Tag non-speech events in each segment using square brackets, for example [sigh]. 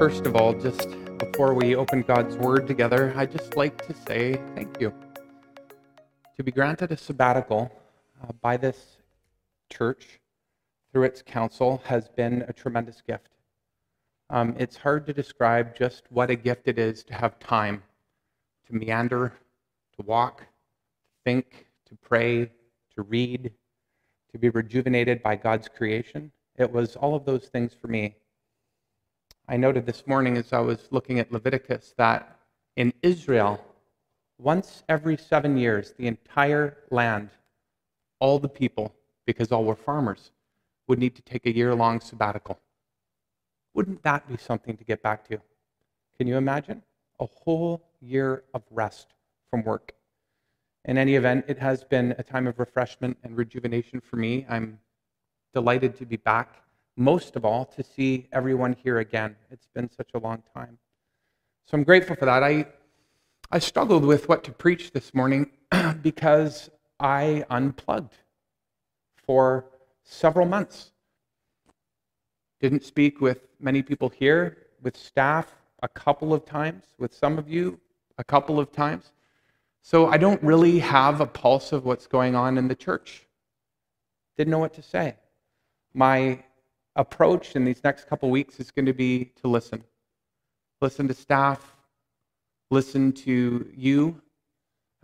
First of all, just before we open God's Word together, I'd just like to say thank you. To be granted a sabbatical uh, by this church through its council has been a tremendous gift. Um, it's hard to describe just what a gift it is to have time to meander, to walk, to think, to pray, to read, to be rejuvenated by God's creation. It was all of those things for me. I noted this morning as I was looking at Leviticus that in Israel, once every seven years, the entire land, all the people, because all were farmers, would need to take a year long sabbatical. Wouldn't that be something to get back to? Can you imagine? A whole year of rest from work. In any event, it has been a time of refreshment and rejuvenation for me. I'm delighted to be back most of all, to see everyone here again. It's been such a long time. So I'm grateful for that. I, I struggled with what to preach this morning [clears throat] because I unplugged for several months. Didn't speak with many people here, with staff a couple of times, with some of you a couple of times. So I don't really have a pulse of what's going on in the church. Didn't know what to say. My approach in these next couple weeks is going to be to listen. Listen to staff, listen to you.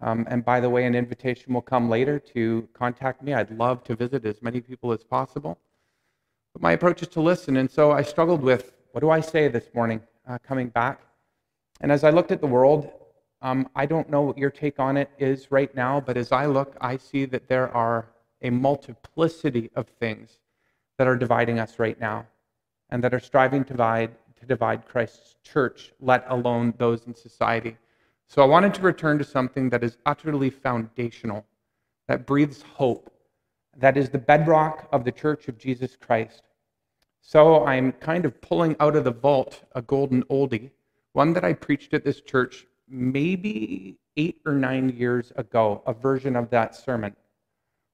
Um, and by the way, an invitation will come later to contact me. I'd love to visit as many people as possible. But my approach is to listen. And so I struggled with what do I say this morning uh, coming back? And as I looked at the world, um, I don't know what your take on it is right now, but as I look, I see that there are a multiplicity of things that are dividing us right now and that are striving to divide, to divide Christ's church, let alone those in society. So I wanted to return to something that is utterly foundational, that breathes hope, that is the bedrock of the church of Jesus Christ. So I'm kind of pulling out of the vault a golden oldie, one that I preached at this church maybe eight or nine years ago, a version of that sermon,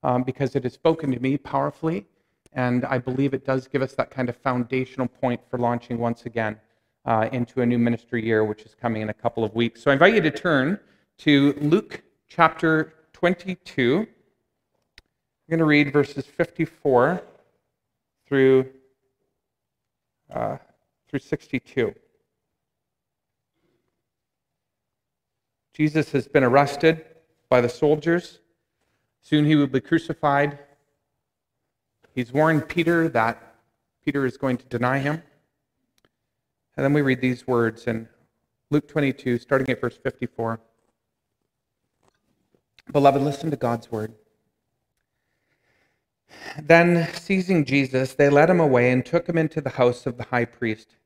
um, because it has spoken to me powerfully and I believe it does give us that kind of foundational point for launching once again uh, into a new ministry year, which is coming in a couple of weeks. So I invite you to turn to Luke chapter 22. I'm going to read verses 54 through, uh, through 62. Jesus has been arrested by the soldiers. Soon he will be crucified. He's warned Peter that Peter is going to deny him. And then we read these words in Luke 22, starting at verse 54. Beloved, listen to God's word. Then, seizing Jesus, they led him away and took him into the house of the high priest.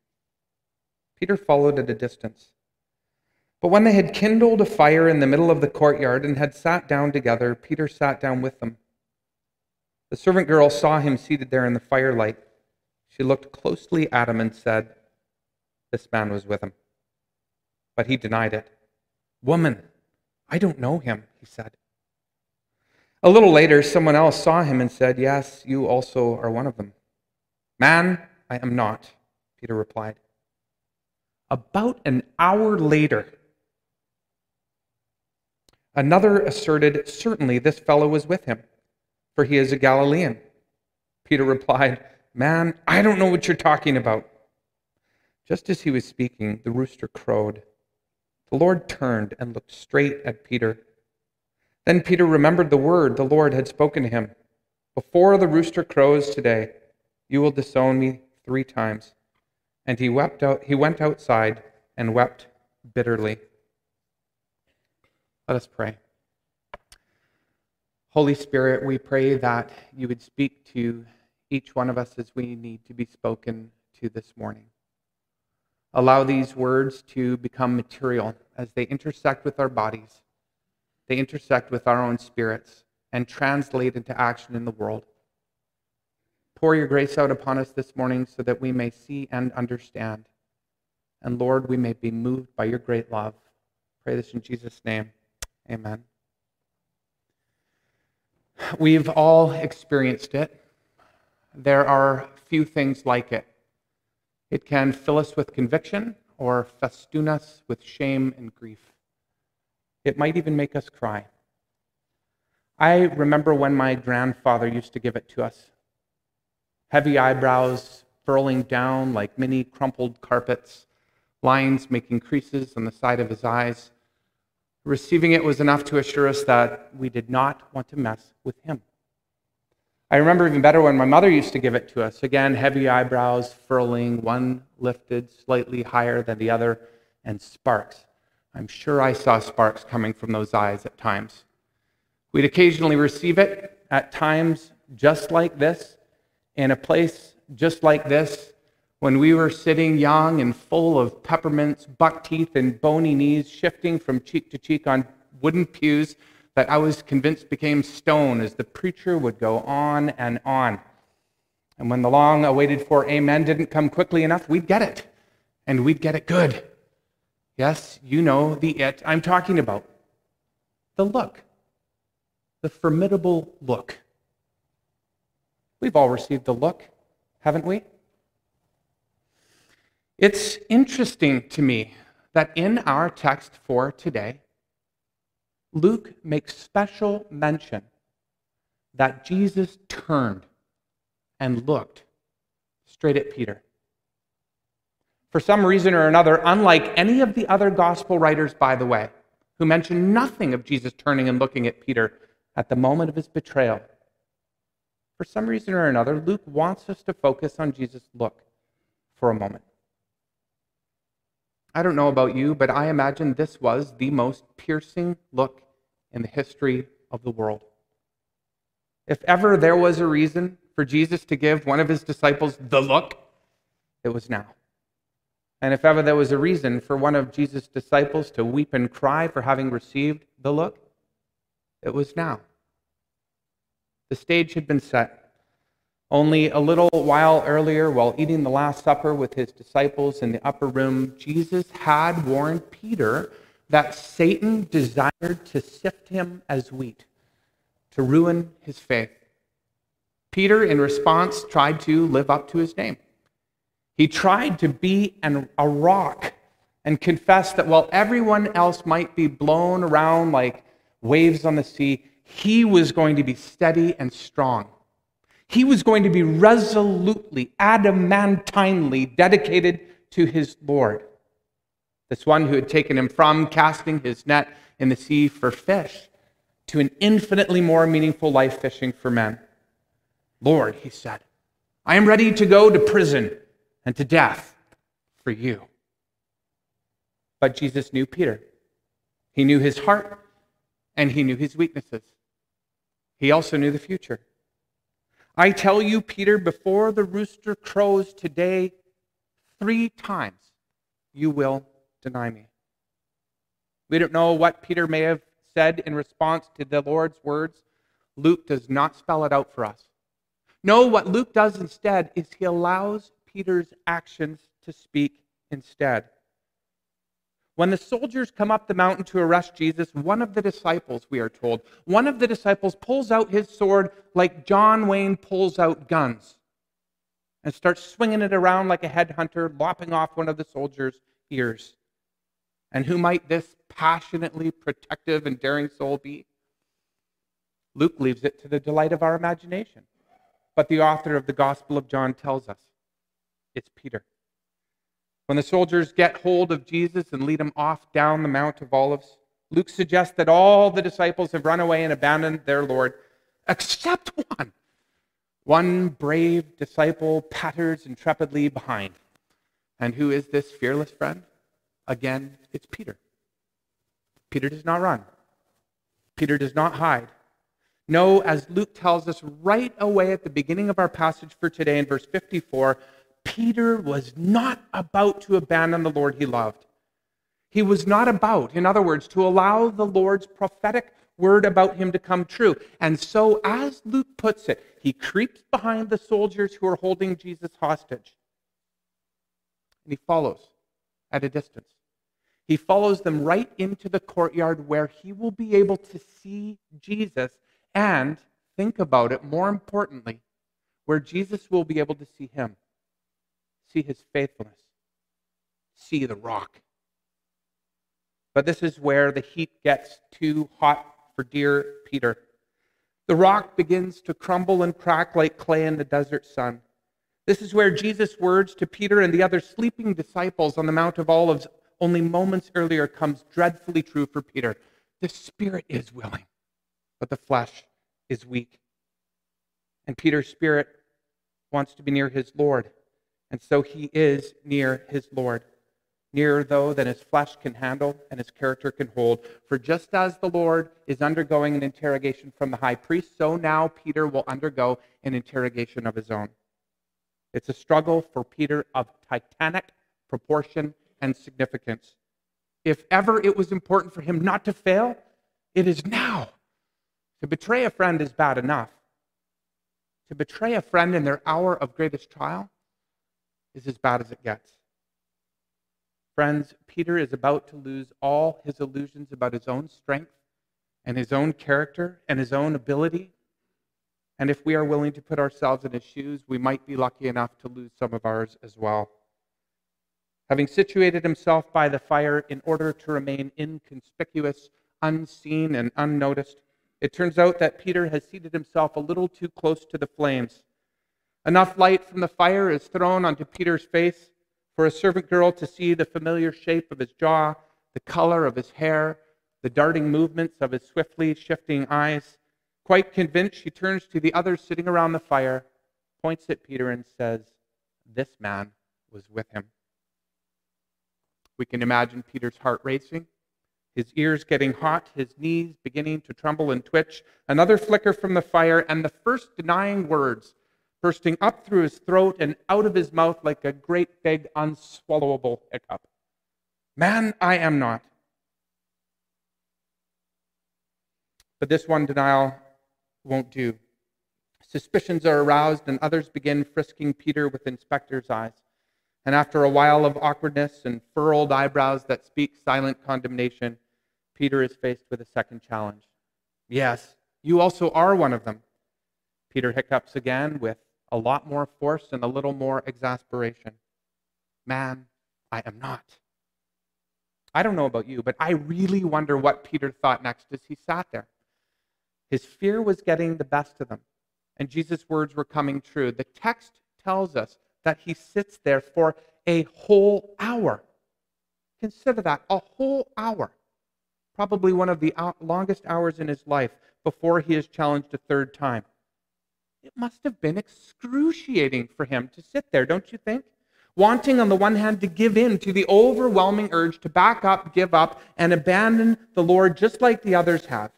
Peter followed at a distance. But when they had kindled a fire in the middle of the courtyard and had sat down together, Peter sat down with them. The servant girl saw him seated there in the firelight. She looked closely at him and said, This man was with him. But he denied it. Woman, I don't know him, he said. A little later, someone else saw him and said, Yes, you also are one of them. Man, I am not, Peter replied. About an hour later, another asserted, Certainly this fellow was with him for he is a Galilean. Peter replied, Man, I don't know what you're talking about. Just as he was speaking, the rooster crowed. The Lord turned and looked straight at Peter. Then Peter remembered the word the Lord had spoken to him Before the rooster crows today, you will disown me three times. And he wept out, he went outside and wept bitterly. Let us pray. Holy Spirit, we pray that you would speak to each one of us as we need to be spoken to this morning. Allow these words to become material as they intersect with our bodies, they intersect with our own spirits, and translate into action in the world. Pour your grace out upon us this morning so that we may see and understand. And Lord, we may be moved by your great love. Pray this in Jesus' name. Amen. We've all experienced it. There are few things like it. It can fill us with conviction or festoon us with shame and grief. It might even make us cry. I remember when my grandfather used to give it to us. Heavy eyebrows furling down like many crumpled carpets, lines making creases on the side of his eyes. Receiving it was enough to assure us that we did not want to mess with him. I remember even better when my mother used to give it to us. Again, heavy eyebrows furling, one lifted slightly higher than the other, and sparks. I'm sure I saw sparks coming from those eyes at times. We'd occasionally receive it at times just like this, in a place just like this, when we were sitting young and full of peppermints, buck teeth, and bony knees, shifting from cheek to cheek on wooden pews that I was convinced became stone as the preacher would go on and on. And when the long awaited for amen didn't come quickly enough, we'd get it. And we'd get it good. Yes, you know the it I'm talking about. The look. The formidable look. We've all received the look, haven't we? It's interesting to me that in our text for today, Luke makes special mention that Jesus turned and looked straight at Peter. For some reason or another, unlike any of the other gospel writers, by the way, who mention nothing of Jesus turning and looking at Peter at the moment of his betrayal, for some reason or another, Luke wants us to focus on Jesus' look for a moment. I don't know about you, but I imagine this was the most piercing look in the history of the world. If ever there was a reason for Jesus to give one of his disciples the look, it was now. And if ever there was a reason for one of Jesus' disciples to weep and cry for having received the look, it was now. The stage had been set. Only a little while earlier, while eating the Last Supper with his disciples in the upper room, Jesus had warned Peter that Satan desired to sift him as wheat, to ruin his faith. Peter, in response, tried to live up to his name. He tried to be an, a rock and confess that while everyone else might be blown around like waves on the sea, he was going to be steady and strong. He was going to be resolutely, adamantinely dedicated to his Lord. This one who had taken him from casting his net in the sea for fish to an infinitely more meaningful life fishing for men. Lord, he said, I am ready to go to prison and to death for you. But Jesus knew Peter. He knew his heart and he knew his weaknesses. He also knew the future. I tell you, Peter, before the rooster crows today, three times you will deny me. We don't know what Peter may have said in response to the Lord's words. Luke does not spell it out for us. No, what Luke does instead is he allows Peter's actions to speak instead. When the soldiers come up the mountain to arrest Jesus, one of the disciples, we are told, one of the disciples pulls out his sword like John Wayne pulls out guns and starts swinging it around like a headhunter, lopping off one of the soldiers' ears. And who might this passionately protective and daring soul be? Luke leaves it to the delight of our imagination. But the author of the Gospel of John tells us it's Peter. When the soldiers get hold of Jesus and lead him off down the Mount of Olives, Luke suggests that all the disciples have run away and abandoned their Lord, except one. One brave disciple patters intrepidly behind. And who is this fearless friend? Again, it's Peter. Peter does not run. Peter does not hide. No, as Luke tells us right away at the beginning of our passage for today in verse 54, Peter was not about to abandon the Lord he loved. He was not about, in other words, to allow the Lord's prophetic word about him to come true. And so, as Luke puts it, he creeps behind the soldiers who are holding Jesus hostage. And he follows at a distance. He follows them right into the courtyard where he will be able to see Jesus and, think about it more importantly, where Jesus will be able to see him see his faithfulness, see the rock. But this is where the heat gets too hot for dear Peter. The rock begins to crumble and crack like clay in the desert sun. This is where Jesus' words to Peter and the other sleeping disciples on the Mount of Olives only moments earlier comes dreadfully true for Peter. The spirit is willing, but the flesh is weak. And Peter's spirit wants to be near his Lord. And so he is near his Lord, nearer, though, than his flesh can handle and his character can hold. For just as the Lord is undergoing an interrogation from the high priest, so now Peter will undergo an interrogation of his own. It's a struggle for Peter of titanic proportion and significance. If ever it was important for him not to fail, it is now. To betray a friend is bad enough. To betray a friend in their hour of greatest trial is as bad as it gets. Friends, Peter is about to lose all his illusions about his own strength and his own character and his own ability. And if we are willing to put ourselves in his shoes, we might be lucky enough to lose some of ours as well. Having situated himself by the fire in order to remain inconspicuous, unseen, and unnoticed, it turns out that Peter has seated himself a little too close to the flames. Enough light from the fire is thrown onto Peter's face for a servant girl to see the familiar shape of his jaw, the color of his hair, the darting movements of his swiftly shifting eyes. Quite convinced, she turns to the others sitting around the fire, points at Peter, and says, This man was with him. We can imagine Peter's heart racing his ears getting hot, his knees beginning to tremble and twitch, another flicker from the fire, and the first denying words bursting up through his throat and out of his mouth like a great big unswallowable hiccup. Man, I am not. But this one denial won't do. Suspicions are aroused, and others begin frisking Peter with inspector's eyes. And after a while of awkwardness and furrowed eyebrows that speak silent condemnation, Peter is faced with a second challenge. Yes, you also are one of them. Peter hiccups again with a lot more force and a little more exasperation. Man, I am not. I don't know about you, but I really wonder what Peter thought next as he sat there. His fear was getting the best of him, and Jesus' words were coming true. The text tells us that he sits there for a whole hour. Consider that a whole hour probably one of the longest hours in his life before he is challenged a third time. It must have been excruciating for him to sit there, don't you think? Wanting, on the one hand, to give in to the overwhelming urge to back up, give up, and abandon the Lord just like the others have.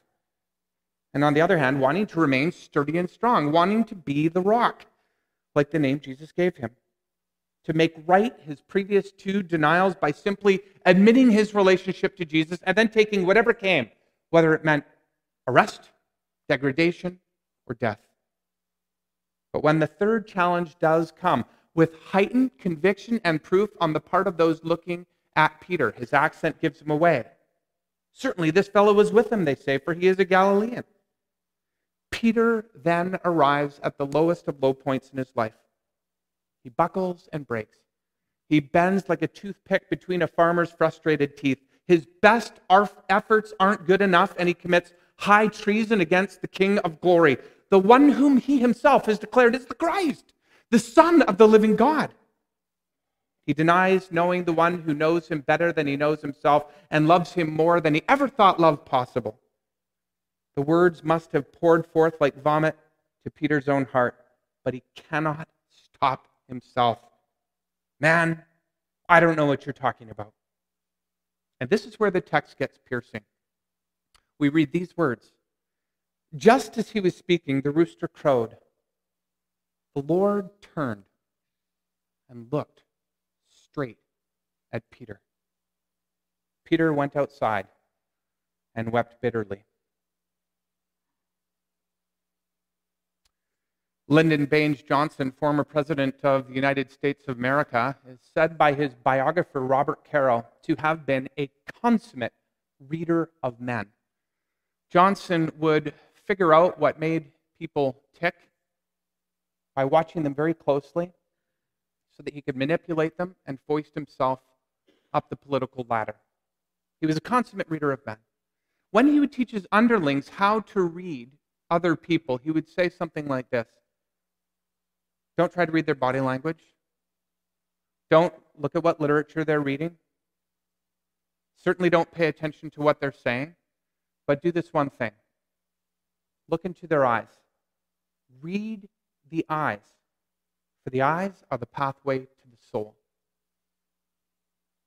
And on the other hand, wanting to remain sturdy and strong, wanting to be the rock, like the name Jesus gave him to make right his previous two denials by simply admitting his relationship to Jesus and then taking whatever came, whether it meant arrest, degradation, or death. But when the third challenge does come, with heightened conviction and proof on the part of those looking at Peter, his accent gives him away. Certainly, this fellow was with him, they say, for he is a Galilean. Peter then arrives at the lowest of low points in his life. He buckles and breaks. He bends like a toothpick between a farmer's frustrated teeth. His best efforts aren't good enough, and he commits high treason against the King of glory, the one whom he himself has declared is the Christ, the Son of the living God. He denies knowing the one who knows him better than he knows himself and loves him more than he ever thought love possible. The words must have poured forth like vomit to Peter's own heart, but he cannot stop himself. Man, I don't know what you're talking about. And this is where the text gets piercing. We read these words Just as he was speaking, the rooster crowed. The Lord turned and looked straight at Peter. Peter went outside and wept bitterly. Lyndon Baines Johnson, former president of the United States of America, is said by his biographer Robert Caro to have been a consummate reader of men. Johnson would figure out what made people tick by watching them very closely. so that he could manipulate them and foist himself up the political ladder. He was a consummate reader of men. When he would teach his underlings how to read other people, he would say something like this Don't try to read their body language. Don't look at what literature they're reading. Certainly don't pay attention to what they're saying, but do this one thing look into their eyes. Read the eyes, for the eyes are the pathway to the soul.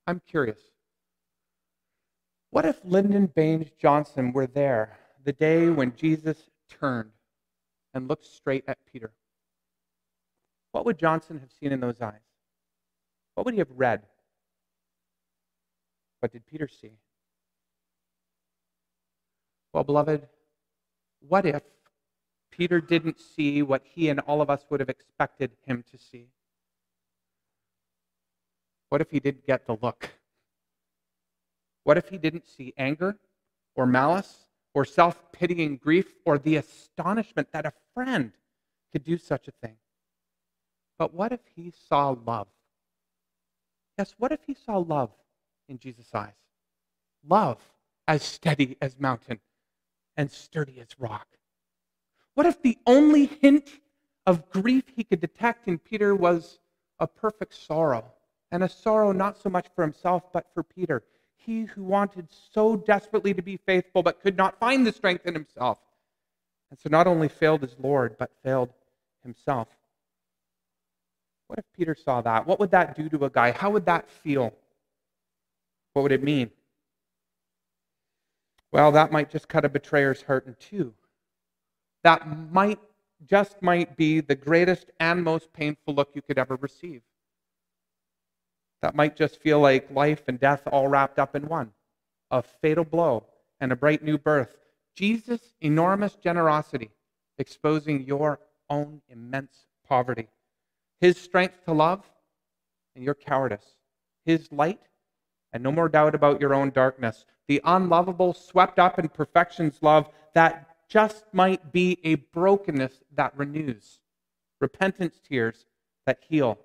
I'm curious. What if Lyndon Baines Johnson were there the day when Jesus turned and looked straight at Peter? What would Johnson have seen in those eyes? What would he have read? What did Peter see? Well, beloved, what if Peter didn't see what he and all of us would have expected him to see? What if he didn't get the look? What if he didn't see anger or malice or self pitying grief or the astonishment that a friend could do such a thing? But what if he saw love? Yes, what if he saw love in Jesus' eyes? Love as steady as mountain and sturdy as rock. What if the only hint of grief he could detect in Peter was a perfect sorrow? and a sorrow not so much for himself, but for Peter, he who wanted so desperately to be faithful, but could not find the strength in himself. And so not only failed his Lord, but failed himself. What if Peter saw that? What would that do to a guy? How would that feel? What would it mean? Well, that might just cut a betrayer's heart in two. That might just might be the greatest and most painful look you could ever receive. That might just feel like life and death all wrapped up in one a fatal blow and a bright new birth. Jesus' enormous generosity exposing your own immense poverty. His strength to love and your cowardice. His light and no more doubt about your own darkness. The unlovable, swept up in perfection's love that just might be a brokenness that renews. Repentance tears that heal.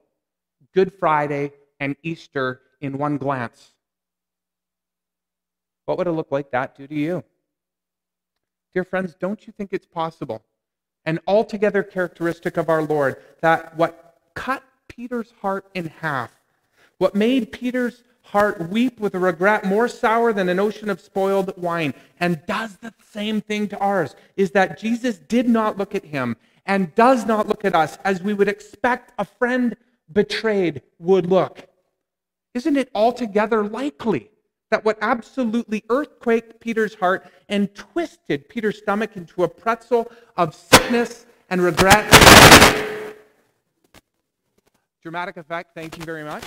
Good Friday and Easter in one glance. What would a look like that do to you? Dear friends, don't you think it's possible and altogether characteristic of our Lord that what cut Peter's heart in half, what made Peter's heart weep with a regret more sour than an ocean of spoiled wine, and does the same thing to ours, is that Jesus did not look at him and does not look at us as we would expect a friend betrayed would look. Isn't it altogether likely that what absolutely earthquaked Peter's heart and twisted Peter's stomach into a pretzel of sickness and regret? Dramatic effect, thank you very much.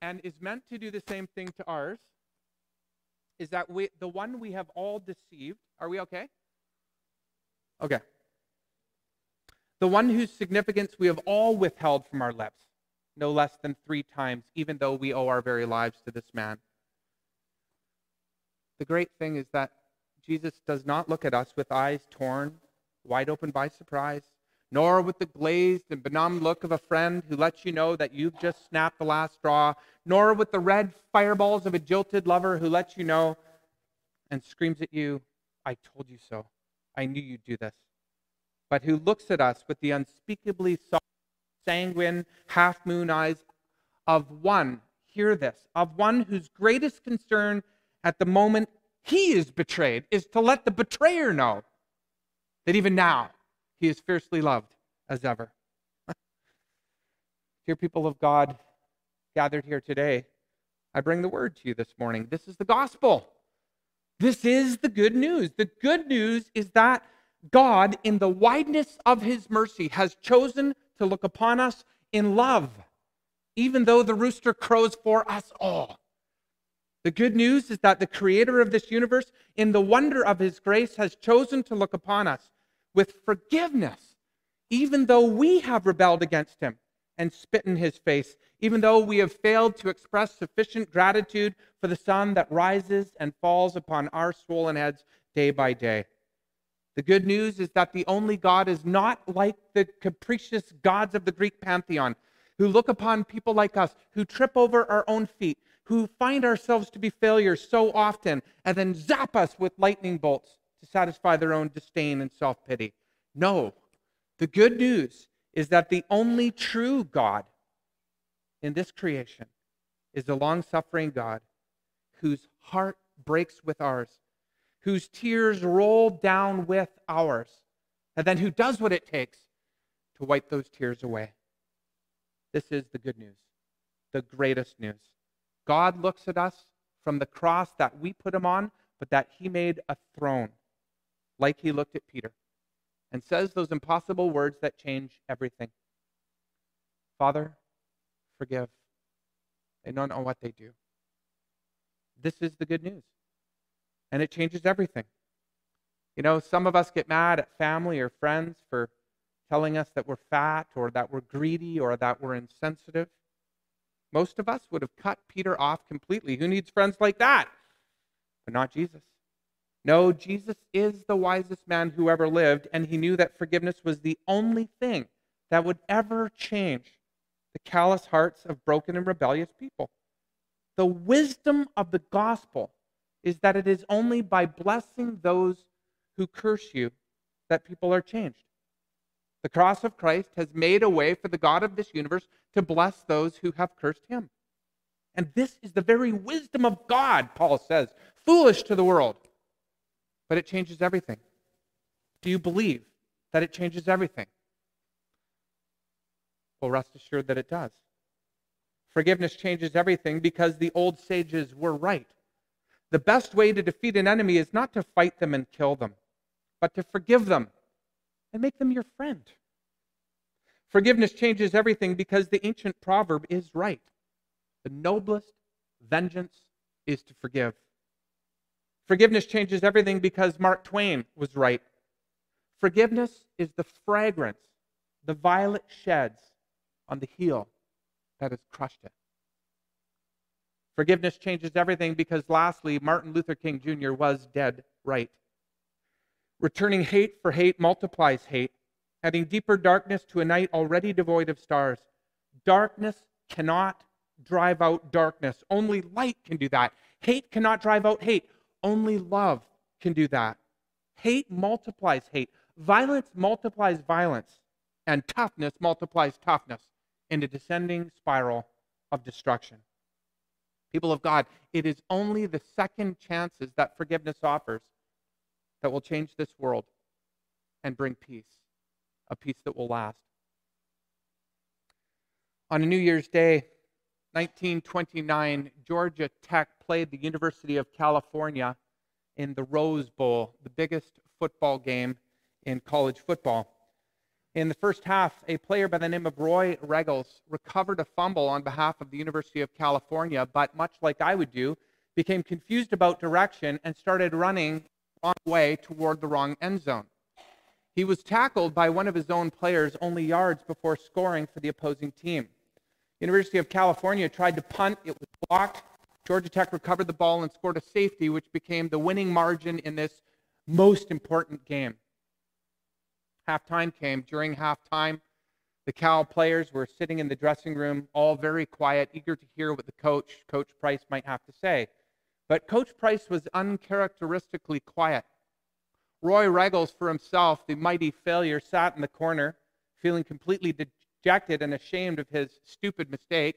And is meant to do the same thing to ours is that we, the one we have all deceived, are we okay? Okay the one whose significance we have all withheld from our lips, no less than three times, even though we owe our very lives to this man. The great thing is that Jesus does not look at us with eyes torn, wide open by surprise, nor with the glazed and benumbed look of a friend who lets you know that you've just snapped the last straw, nor with the red fireballs of a jilted lover who lets you know and screams at you, I told you so. I knew you'd do this but who looks at us with the unspeakably soft, sanguine, half moon eyes of one, hear this, of one whose greatest concern at the moment he is betrayed is to let the betrayer know that even now he is fiercely loved as ever. [laughs] Dear people of God gathered here today, I bring the word to you this morning. This is the gospel. This is the good news. The good news is that God, in the wideness of his mercy, has chosen to look upon us in love, even though the rooster crows for us all. The good news is that the creator of this universe, in the wonder of his grace, has chosen to look upon us with forgiveness, even though we have rebelled against him and spit in his face, even though we have failed to express sufficient gratitude for the sun that rises and falls upon our swollen heads day by day. The good news is that the only God is not like the capricious gods of the Greek pantheon. who look upon people like us, who trip over our own feet, who find ourselves to be failures so often, and then zap us with lightning bolts to satisfy their own disdain and self pity. No, the good news is that the only true God in this creation is the long suffering God whose heart breaks with ours, whose tears roll down with ours, and then who does what it takes to wipe those tears away. This is the good news, the greatest news. God looks at us from the cross that we put him on, but that he made a throne, like he looked at Peter, and says those impossible words that change everything Father, forgive. They don't know what they do. This is the good news. And it changes everything. You know, some of us get mad at family or friends for telling us that we're fat or that we're greedy or that we're insensitive. Most of us would have cut Peter off completely. Who needs friends like that? But not Jesus. No, Jesus is the wisest man who ever lived, and he knew that forgiveness was the only thing that would ever change the callous hearts of broken and rebellious people. The wisdom of the gospel is that it is only by blessing those who curse you that people are changed. The cross of Christ has made a way for the God of this universe to bless those who have cursed him. And this is the very wisdom of God, Paul says, foolish to the world. But it changes everything. Do you believe that it changes everything? Well, rest assured that it does. Forgiveness changes everything because the old sages were right. The best way to defeat an enemy is not to fight them and kill them, but to forgive them and make them your friend. Forgiveness changes everything because the ancient proverb is right. The noblest vengeance is to forgive. Forgiveness changes everything because Mark Twain was right. Forgiveness is the fragrance the violet sheds on the heel that has crushed it. Forgiveness changes everything because, lastly, Martin Luther King Jr. was dead right. Returning hate for hate multiplies hate, adding deeper darkness to a night already devoid of stars. Darkness cannot drive out darkness. Only light can do that. Hate cannot drive out hate. Only love can do that. Hate multiplies hate. Violence multiplies violence. And toughness multiplies toughness in a descending spiral of destruction. People of God, it is only the second chances that forgiveness offers that will change this world and bring peace, a peace that will last. On a New Year's Day, 1929, Georgia Tech played the University of California in the Rose Bowl, the biggest football game in college football. In the first half, a player by the name of Roy Riegels recovered a fumble on behalf of the University of California, but much like I would do, became confused about direction and started running the wrong way toward the wrong end zone. He was tackled by one of his own players only yards before scoring for the opposing team. University of California tried to punt, it was blocked. Georgia Tech recovered the ball and scored a safety, which became the winning margin in this most important game. Halftime came. During halftime, the Cal players were sitting in the dressing room, all very quiet, eager to hear what the coach, Coach Price, might have to say. But Coach Price was uncharacteristically quiet. Roy Riegels, for himself, the mighty failure, sat in the corner, feeling completely dejected and ashamed of his stupid mistake.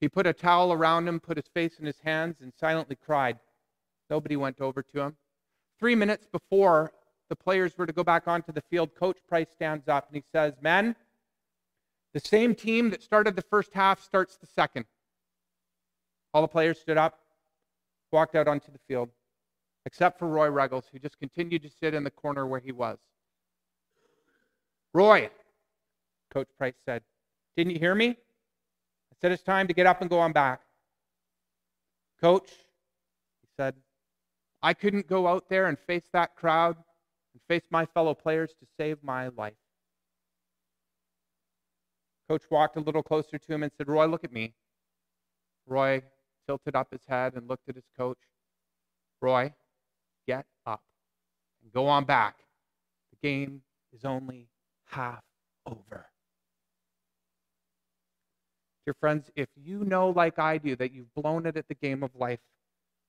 He put a towel around him, put his face in his hands, and silently cried. Nobody went over to him. Three minutes before the players were to go back onto the field, Coach Price stands up and he says, Men, the same team that started the first half starts the second. All the players stood up walked out onto the field, except for Roy Riegels, who just continued to sit in the corner where he was. Roy, Coach Price said, didn't you hear me? I said it's time to get up and go on back. Coach, he said, I couldn't go out there and face that crowd and face my fellow players to save my life. Coach walked a little closer to him and said, Roy, look at me. Roy tilted up his head and looked at his coach. Roy, get up and go on back. The game is only half over. Friends, if you know, like I do, that you've blown it at the game of life,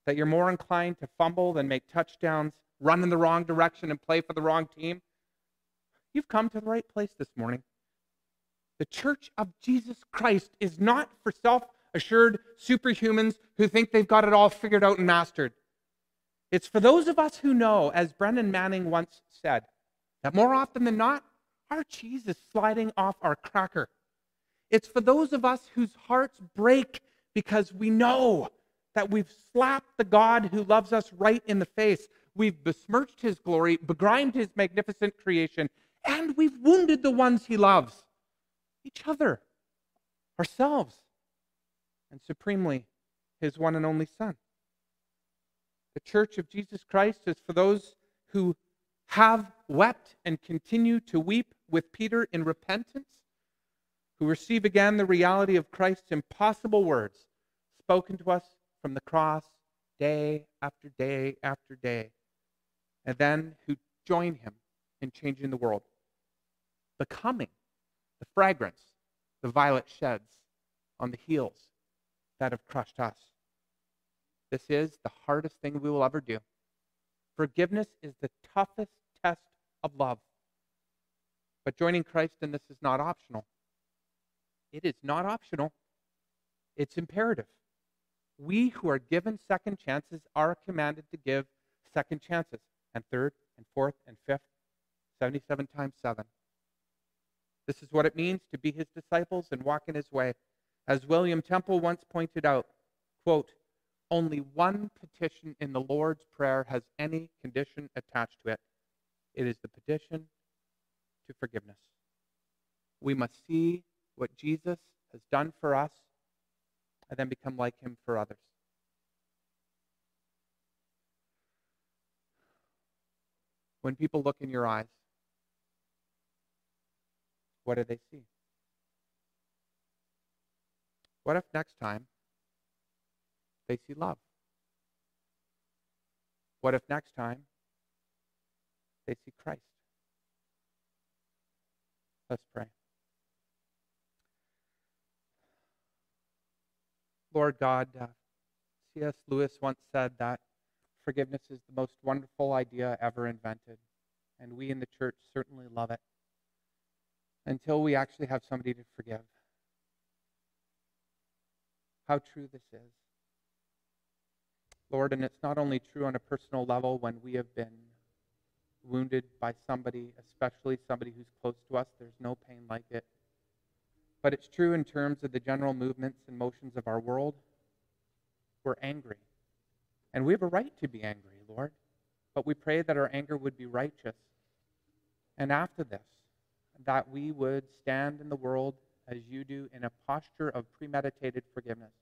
that you're more inclined to fumble than make touchdowns, run in the wrong direction, and play for the wrong team, you've come to the right place this morning. The church of Jesus Christ is not for self assured superhumans who think they've got it all figured out and mastered. It's for those of us who know, as Brennan Manning once said, that more often than not, our cheese is sliding off our cracker. It's for those of us whose hearts break because we know that we've slapped the God who loves us right in the face. We've besmirched his glory, begrimed his magnificent creation, and we've wounded the ones he loves each other, ourselves, and supremely his one and only Son. The church of Jesus Christ is for those who have wept and continue to weep with Peter in repentance, who receive again the reality of Christ's impossible words spoken to us from the cross day after day after day, and then who join him in changing the world, becoming the fragrance the violet sheds on the heels that have crushed us. This is the hardest thing we will ever do. Forgiveness is the toughest test of love. But joining Christ in this is not optional. It is not optional, it's imperative. We who are given second chances are commanded to give second chances, and third, and fourth, and fifth, 77 times 7. This is what it means to be his disciples and walk in his way. As William Temple once pointed out, quote, only one petition in the Lord's Prayer has any condition attached to it. It is the petition to forgiveness. We must see what Jesus has done for us and then become like him for others. When people look in your eyes, what do they see? What if next time they see love? What if next time they see Christ? Let's pray. Lord God, uh, C.S. Lewis once said that forgiveness is the most wonderful idea ever invented, and we in the church certainly love it until we actually have somebody to forgive. How true this is. Lord, and it's not only true on a personal level when we have been wounded by somebody, especially somebody who's close to us, there's no pain like it. But it's true in terms of the general movements and motions of our world. We're angry. And we have a right to be angry, Lord. But we pray that our anger would be righteous. And after this, that we would stand in the world as you do in a posture of premeditated forgiveness.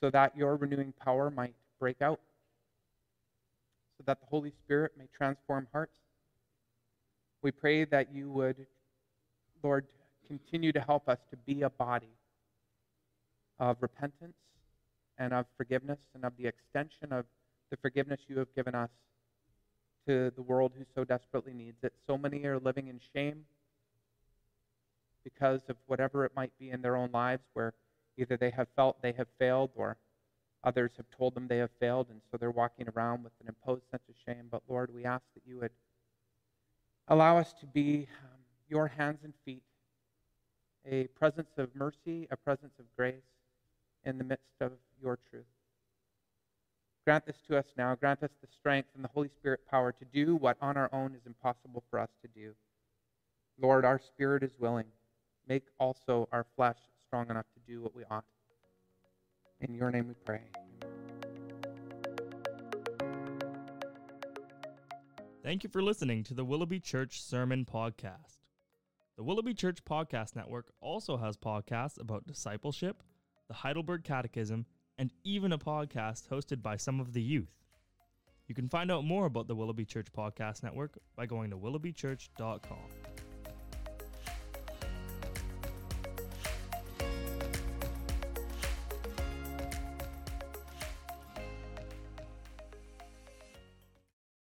So that your renewing power might break out. So that the Holy Spirit may transform hearts. We pray that you would, Lord, continue to help us to be a body of repentance and of forgiveness and of the extension of the forgiveness you have given us to the world who so desperately needs it. So many are living in shame because of whatever it might be in their own lives where either they have felt they have failed or others have told them they have failed, and so they're walking around with an imposed sense of shame. But Lord, we ask that you would allow us to be your hands and feet, a presence of mercy, a presence of grace in the midst of your truth. Grant this to us now. Grant us the strength and the Holy Spirit power to do what on our own is impossible for us to do. Lord, our spirit is willing. Make also our flesh strong enough to do what we ought. In your name we pray. Thank you for listening to the Willoughby Church Sermon Podcast. The Willoughby Church Podcast Network also has podcasts about discipleship, the Heidelberg Catechism, and even a podcast hosted by some of the youth. You can find out more about the Willoughby Church Podcast Network by going to willoughbychurch.com.